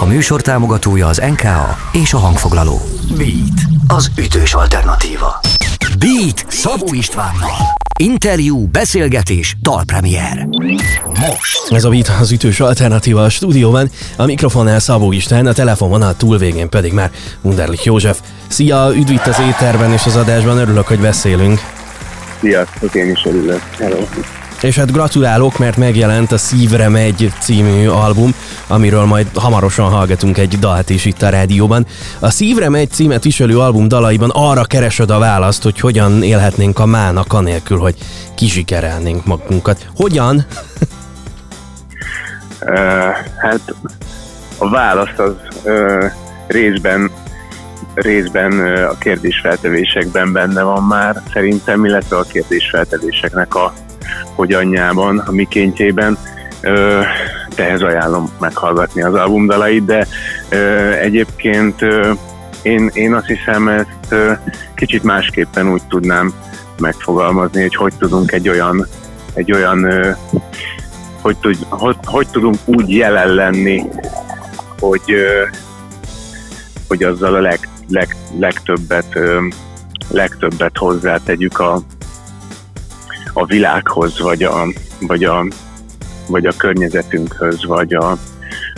A műsor támogatója az NKA és a hangfoglaló. Beat, az ütős alternatíva. Beat Szabó Istvánnal. Interjú, beszélgetés, dalpremier. Most. Ez a Beat az ütős alternatíva a stúdióban, a mikrofonnál Szabó István, a telefonvonal túlvégén pedig már Wunderlich József. Szia, üdv itt az éterben és az adásban, örülök, hogy beszélünk. Sziasztok, én is örülök. Hello. És hát gratulálok, mert megjelent a Szívre megy című album, amiről majd hamarosan hallgatunk egy dalt is itt a rádióban. A Szívre megy címet viselő album dalaiban arra keresed a választ, hogy hogyan élhetnénk a mának anélkül, hogy kizsikerelnénk magunkat. Hogyan? Uh, hát a válasz az uh, részben részben a kérdésfeltevésekben benne van már szerintem, illetve a kérdésfeltevéseknek a hogyanjában, a mikéntjében. Tehez ajánlom meghallgatni az albumdalait, de egyébként én, én azt hiszem ezt kicsit másképpen úgy tudnám megfogalmazni, hogy hogy tudunk egy olyan, egy olyan hogy, tud, hogy, hogy tudunk úgy jelen lenni, hogy, hogy azzal a leg, leg, legtöbbet, legtöbbet hozzátegyük a, a világhoz, vagy a, vagy a, vagy a környezetünkhöz, vagy a,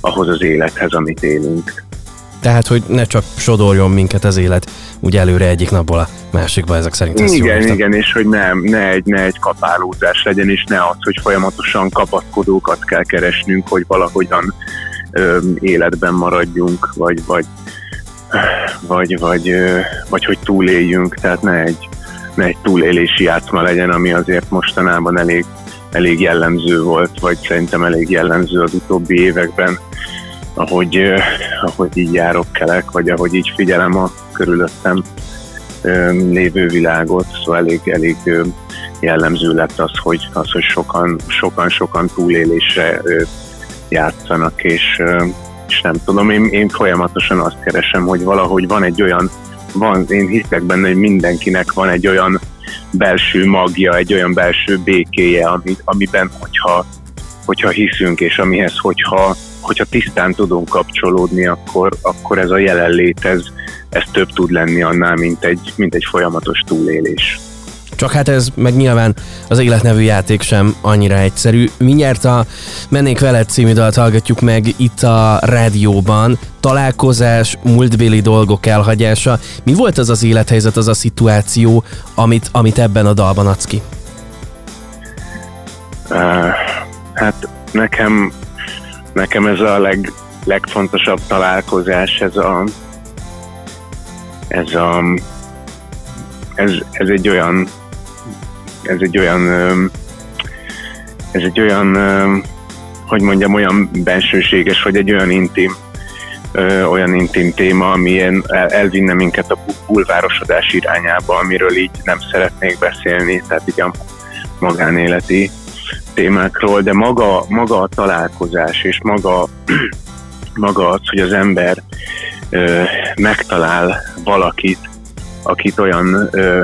ahhoz az élethez, amit élünk. Tehát, hogy ne csak sodorjon minket az élet úgy előre egyik napból a másikba, ezek szerint Igen, igen, és hogy nem, ne egy, ne egy kapálózás legyen, és ne az, hogy folyamatosan kapaszkodókat kell keresnünk, hogy valahogyan ö, életben maradjunk, vagy, vagy, vagy, vagy, ö, vagy hogy túléljünk, tehát ne egy, ne egy túlélési játszma legyen, ami azért mostanában elég, elég jellemző volt, vagy szerintem elég jellemző az utóbbi években, ahogy, ahogy így járok kelek, vagy ahogy így figyelem a körülöttem lévő világot, szóval elég, elég jellemző lett az, hogy, az, hogy sokan, sokan, sokan túlélésre játszanak, és, és nem tudom, én, én folyamatosan azt keresem, hogy valahogy van egy olyan van, én hiszek benne, hogy mindenkinek van egy olyan belső magja, egy olyan belső békéje, ami, amiben, hogyha, hogyha hiszünk, és amihez, hogyha, hogyha tisztán tudunk kapcsolódni, akkor, akkor ez a jelenlét, ez, ez több tud lenni annál, mint egy, mint egy folyamatos túlélés. Csak hát ez meg nyilván az Élet nevű játék sem annyira egyszerű. Mindjárt a Mennék veled című dalt hallgatjuk meg itt a rádióban. Találkozás, múltbéli dolgok elhagyása. Mi volt az az élethelyzet, az a szituáció, amit, amit ebben a dalban adsz ki? Uh, hát nekem, nekem ez a leg, legfontosabb találkozás, ez a ez a ez, ez egy olyan ez egy olyan ez egy olyan hogy mondjam, olyan bensőséges, vagy egy olyan intim olyan intim téma, ami el, elvinne minket a bulvárosodás irányába, amiről így nem szeretnék beszélni, tehát így a magánéleti témákról, de maga, maga a találkozás és maga, maga az, hogy az ember ö, megtalál valakit, akit olyan ö,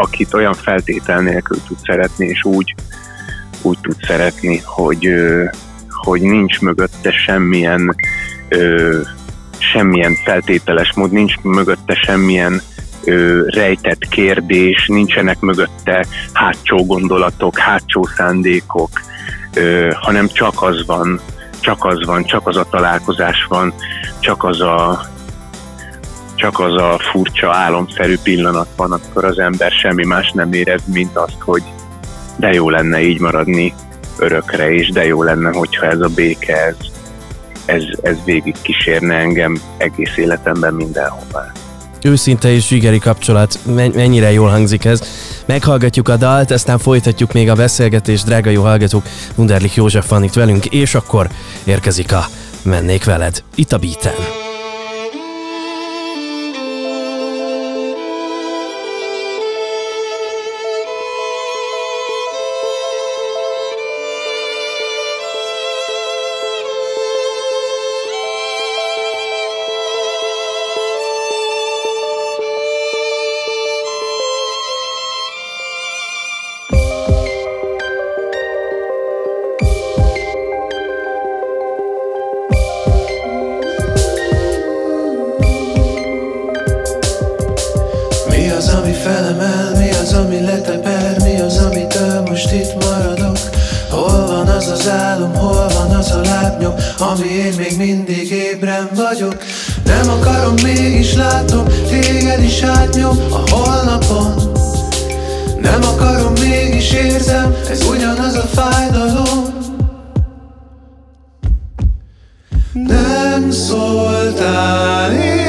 akit olyan feltétel nélkül tud szeretni, és úgy, úgy tud szeretni, hogy, hogy nincs mögötte semmilyen semmilyen feltételes mód, nincs mögötte semmilyen ö, rejtett kérdés, nincsenek mögötte hátsó gondolatok, hátsó szándékok, ö, hanem csak az van, csak az van, csak az a találkozás van, csak az a, csak az a furcsa álomszerű pillanat van, akkor az ember semmi más nem érez, mint azt, hogy de jó lenne így maradni örökre, és de jó lenne, hogyha ez a béke, ez, ez, ez végig kísérne engem egész életemben mindenhová. Őszinte és zsigeri kapcsolat, mennyire jól hangzik ez. Meghallgatjuk a dalt, aztán folytatjuk még a beszélgetést, drága jó hallgatók. Wunderlich József van itt velünk, és akkor érkezik a Mennék veled, itt a Beaten. Lábnyom, ami én még mindig ébren vagyok Nem akarom, mégis látom, téged is átnyom a holnapon. Nem akarom, mégis érzem, ez ugyanaz a fájdalom. Nem szóltál, én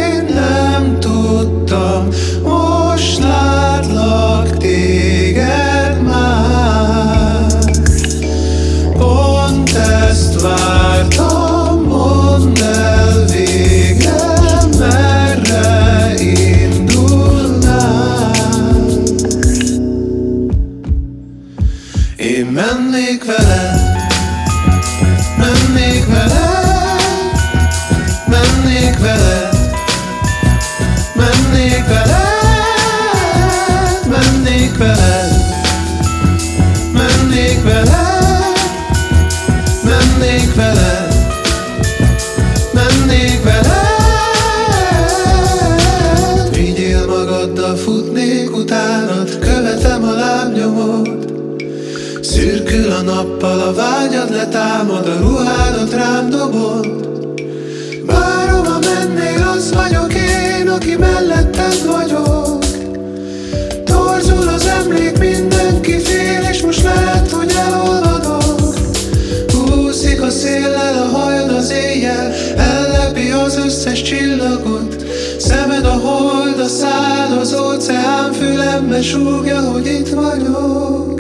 Vigyél magaddal, futnék utánad Követem a lábnyomot. Szürkül a nappal, a vágyad letámad A ruhádat rám dobod مشوق یادیت منو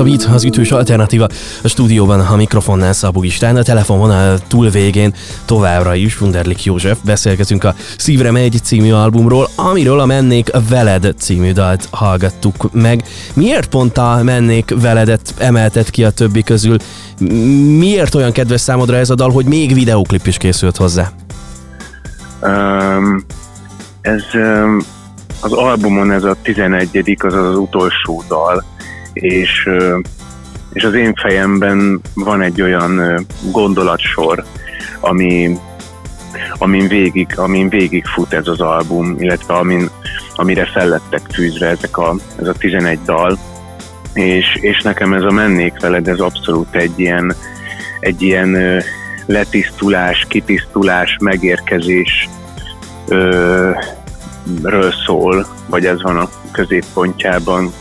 a Beat, az ütős alternatíva. A stúdióban a mikrofonnál Szabó István, a telefonvonal túl végén továbbra is Wunderlich József. Beszélgetünk a Szívre megy című albumról, amiről a Mennék Veled című dalt hallgattuk meg. Miért pont a Mennék Veledet emeltet ki a többi közül? Miért olyan kedves számodra ez a dal, hogy még videóklip is készült hozzá? Um, ez um, az albumon ez a 11 az az utolsó dal, és, és az én fejemben van egy olyan gondolatsor, ami, amin végig, amin végig fut ez az album, illetve amin, amire fellettek fűzve ezek a, ez a 11 dal, és, és nekem ez a mennék veled, ez abszolút egy ilyen, egy ilyen letisztulás, kitisztulás, megérkezés ről szól, vagy ez van a középpontjában.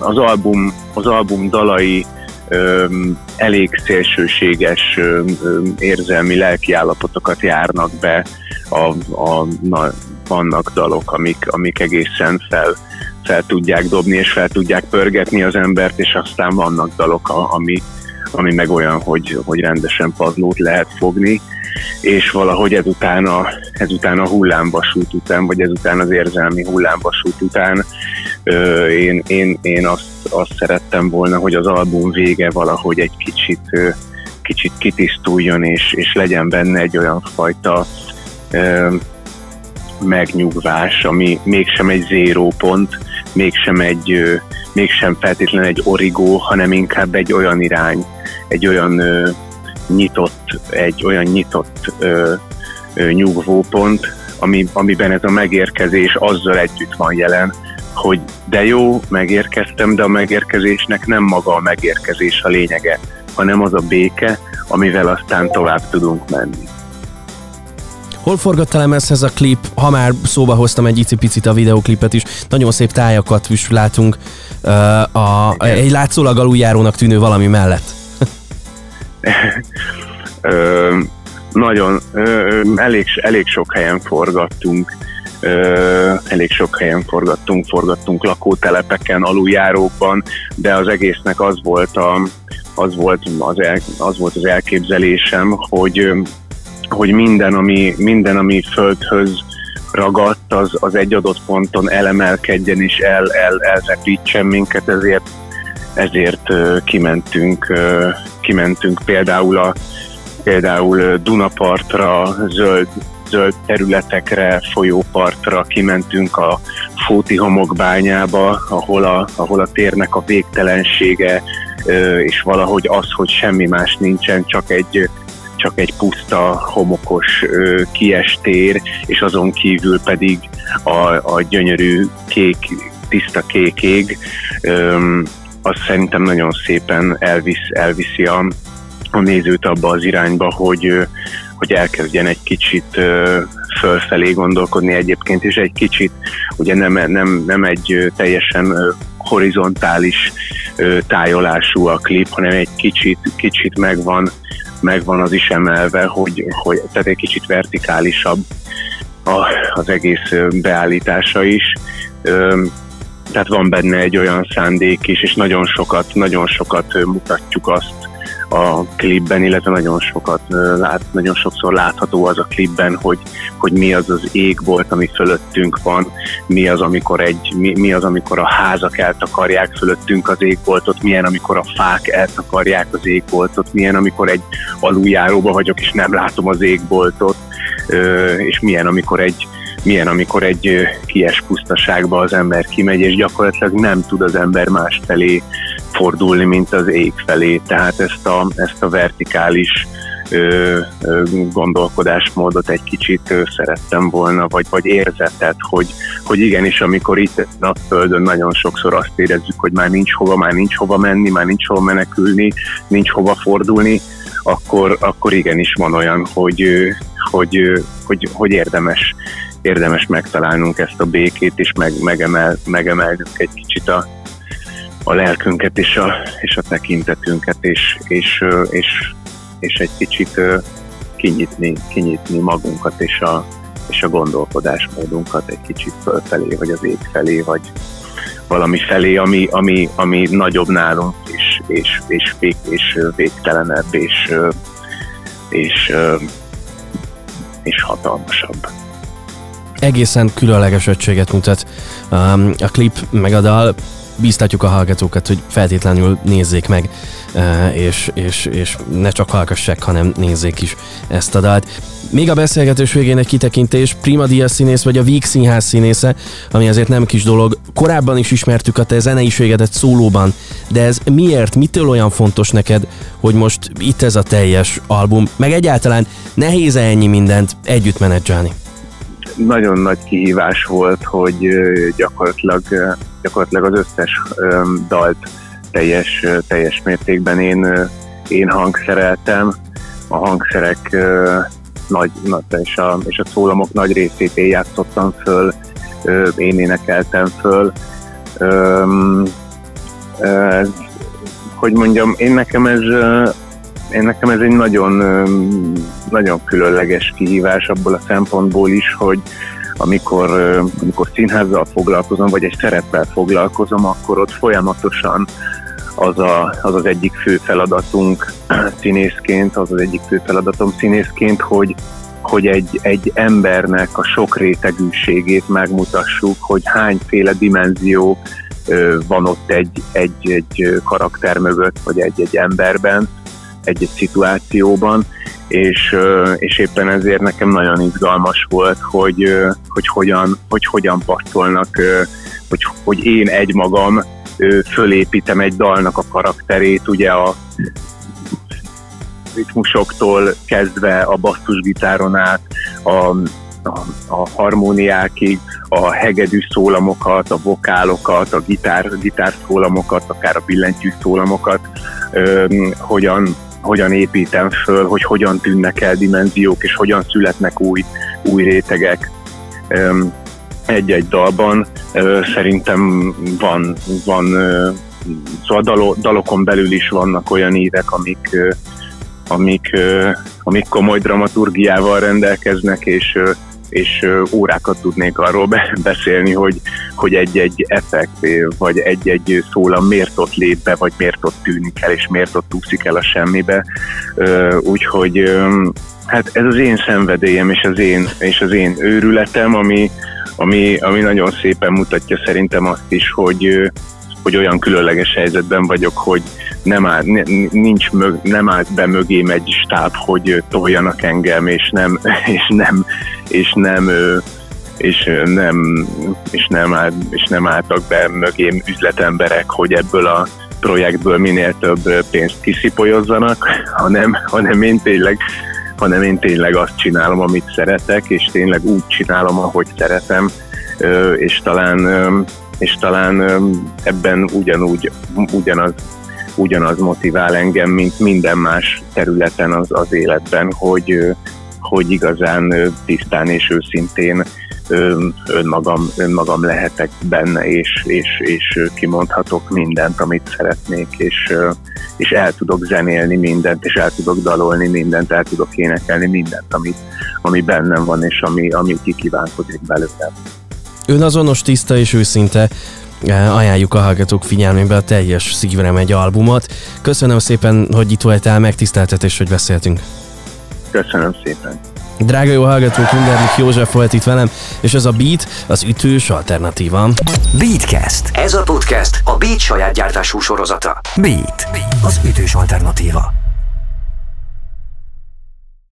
Az album, az album dalai ö, elég szélsőséges ö, ö, érzelmi lelki járnak be, a, a, na, vannak dalok, amik, amik egészen fel, fel tudják dobni, és fel tudják pörgetni az embert, és aztán vannak dalok, ami, ami meg olyan, hogy, hogy rendesen padlót lehet fogni, és valahogy ezután a, ezután a hullámvasút után, vagy ezután az érzelmi hullámvasút után én, én, én azt, azt szerettem volna, hogy az album vége valahogy egy kicsit, kicsit kitisztuljon, és, és legyen benne egy olyan fajta megnyugvás, ami mégsem egy zéró pont, mégsem egy, mégsem feltétlenül egy origó, hanem inkább egy olyan irány, egy olyan nyitott, egy olyan nyitott nyugvópont, ami, amiben ez a megérkezés azzal együtt van jelen, hogy de jó, megérkeztem, de a megérkezésnek nem maga a megérkezés a lényege, hanem az a béke, amivel aztán tovább tudunk menni. Hol forgatta lemezhez a klip? Ha már szóba hoztam egy icipicit a videoklipet is, nagyon szép tájakat is látunk uh, a, egy látszólag aluljárónak tűnő valami mellett. ö, nagyon, ö, elég, elég sok helyen forgattunk, elég sok helyen forgattunk, forgattunk lakótelepeken, aluljárókban, de az egésznek az volt, a, az volt az, el, az, volt az elképzelésem, hogy hogy minden, ami, minden, ami földhöz ragadt, az, az egy adott ponton elemelkedjen és el, el, elrepítsen minket, ezért, ezért kimentünk, kimentünk például a például Dunapartra, zöld, zöld területekre, folyópartra, kimentünk a Fóti homokbányába, ahol a, ahol a térnek a végtelensége, és valahogy az, hogy semmi más nincsen, csak egy csak egy puszta, homokos kiestér, és azon kívül pedig a, a gyönyörű kék, tiszta kék ég, az szerintem nagyon szépen elvisz, elviszi a, a nézőt abba az irányba, hogy, hogy elkezdjen egy kicsit fölfelé gondolkodni egyébként, és egy kicsit, ugye nem, nem, nem egy teljesen horizontális tájolású a klip, hanem egy kicsit, kicsit megvan megvan az is emelve, hogy, hogy tehát egy kicsit vertikálisabb a, az egész beállítása is. Tehát van benne egy olyan szándék is, és nagyon sokat, nagyon sokat mutatjuk azt, a klipben, illetve nagyon sokat lát, nagyon sokszor látható az a klipben, hogy, hogy mi az az ég volt, ami fölöttünk van, mi az, amikor egy, mi, mi az, amikor a házak eltakarják fölöttünk az égboltot, milyen, amikor a fák eltakarják az égboltot, milyen, amikor egy aluljáróba vagyok, és nem látom az égboltot, és milyen, amikor egy milyen, amikor egy kies pusztaságba az ember kimegy, és gyakorlatilag nem tud az ember más felé fordulni, mint az ég felé. Tehát ezt a, ezt a vertikális ö, ö, gondolkodásmódot egy kicsit ö, szerettem volna, vagy, vagy érzetet, hogy, hogy igenis, amikor itt a Földön nagyon sokszor azt érezzük, hogy már nincs hova, már nincs hova menni, már nincs hova menekülni, nincs hova fordulni, akkor, akkor igenis van olyan, hogy, hogy, hogy, hogy érdemes érdemes megtalálnunk ezt a békét, és meg, megemel, megemelnünk egy kicsit a, a lelkünket és a, és a tekintetünket, és, és, és, és egy kicsit kinyitni, kinyitni magunkat és a, és a gondolkodásmódunkat egy kicsit fölfelé, vagy az ég felé, vagy valami felé, ami, ami, ami nagyobb nálunk, és, és, és, vég, és végtelenebb, és, és, és hatalmasabb egészen különleges ötséget mutat um, a klip meg a dal. Bíztatjuk a hallgatókat, hogy feltétlenül nézzék meg, uh, és, és, és ne csak hallgassák, hanem nézzék is ezt a dalt. Még a beszélgetős végén egy kitekintés, Prima Dia színész vagy a Víg Színház színésze, ami azért nem kis dolog. Korábban is ismertük a te zeneiségedet szólóban, de ez miért, mitől olyan fontos neked, hogy most itt ez a teljes album, meg egyáltalán nehéz -e ennyi mindent együtt menedzselni? Nagyon nagy kihívás volt, hogy gyakorlatilag, gyakorlatilag az összes dalt teljes, teljes mértékben én, én hangszereltem. A hangszerek nagy, nagy és, a, és a szólamok nagy részét én játszottam föl, én énekeltem föl. Hogy mondjam, én nekem ez én nekem ez egy nagyon, nagyon különleges kihívás abból a szempontból is, hogy amikor, amikor színházzal foglalkozom, vagy egy szereppel foglalkozom, akkor ott folyamatosan az, a, az az egyik fő feladatunk színészként, az az egyik fő feladatom színészként, hogy, hogy egy, egy embernek a sok rétegűségét megmutassuk, hogy hányféle dimenzió van ott egy, egy, egy karakter mögött, vagy egy, egy emberben, egy-egy szituációban, és, és éppen ezért nekem nagyon izgalmas volt, hogy, hogy hogyan, hogy hogyan passzolnak, hogy, hogy én egymagam fölépítem egy dalnak a karakterét, ugye a ritmusoktól kezdve a basszusgitáron át, a, a, a harmóniákig, a hegedű szólamokat, a vokálokat, a gitár, gitár szólamokat, akár a billentyű szólamokat, ö, hogyan, hogyan építem föl, hogy hogyan tűnnek el dimenziók, és hogyan születnek új, új rétegek egy-egy dalban. Szerintem van, van szóval dalo, dalokon belül is vannak olyan ívek, amik, amik, amik komoly dramaturgiával rendelkeznek, és, és órákat tudnék arról beszélni, hogy, hogy egy-egy effekt, vagy egy-egy szólam miért ott lép be, vagy miért ott tűnik el, és miért ott úszik el a semmibe. Úgyhogy hát ez az én szenvedélyem, és az én, és az én őrületem, ami, ami, ami nagyon szépen mutatja szerintem azt is, hogy, hogy olyan különleges helyzetben vagyok, hogy nem, áll, nincs mög, nem állt be mögém egy stáb, hogy toljanak engem, és nem, és nem, és nem, és nem, és nem, áll, és nem álltak be mögém üzletemberek, hogy ebből a projektből minél több pénzt kiszipolyozzanak, hanem, hanem én tényleg hanem én tényleg azt csinálom, amit szeretek, és tényleg úgy csinálom, ahogy szeretem, és talán és talán ebben ugyanúgy, ugyanaz, ugyanaz motivál engem, mint minden más területen az, az életben, hogy, hogy igazán tisztán és őszintén önmagam, önmagam lehetek benne, és, és, és kimondhatok mindent, amit szeretnék, és, és el tudok zenélni mindent, és el tudok dalolni mindent, el tudok énekelni mindent, ami, ami bennem van, és ami, ami kikívánkozik belőlem. Önazonos, tiszta és őszinte ajánljuk a hallgatók figyelmébe a teljes szívre megy albumot. Köszönöm szépen, hogy itt voltál, megtiszteltetés, hogy beszéltünk. Köszönöm szépen. Drága jó hallgatók, Mindenlik József volt itt velem, és ez a Beat az ütős alternatíva. Beatcast. Ez a podcast a Beat saját gyártású sorozata. Beat. Beat. Az ütős alternatíva.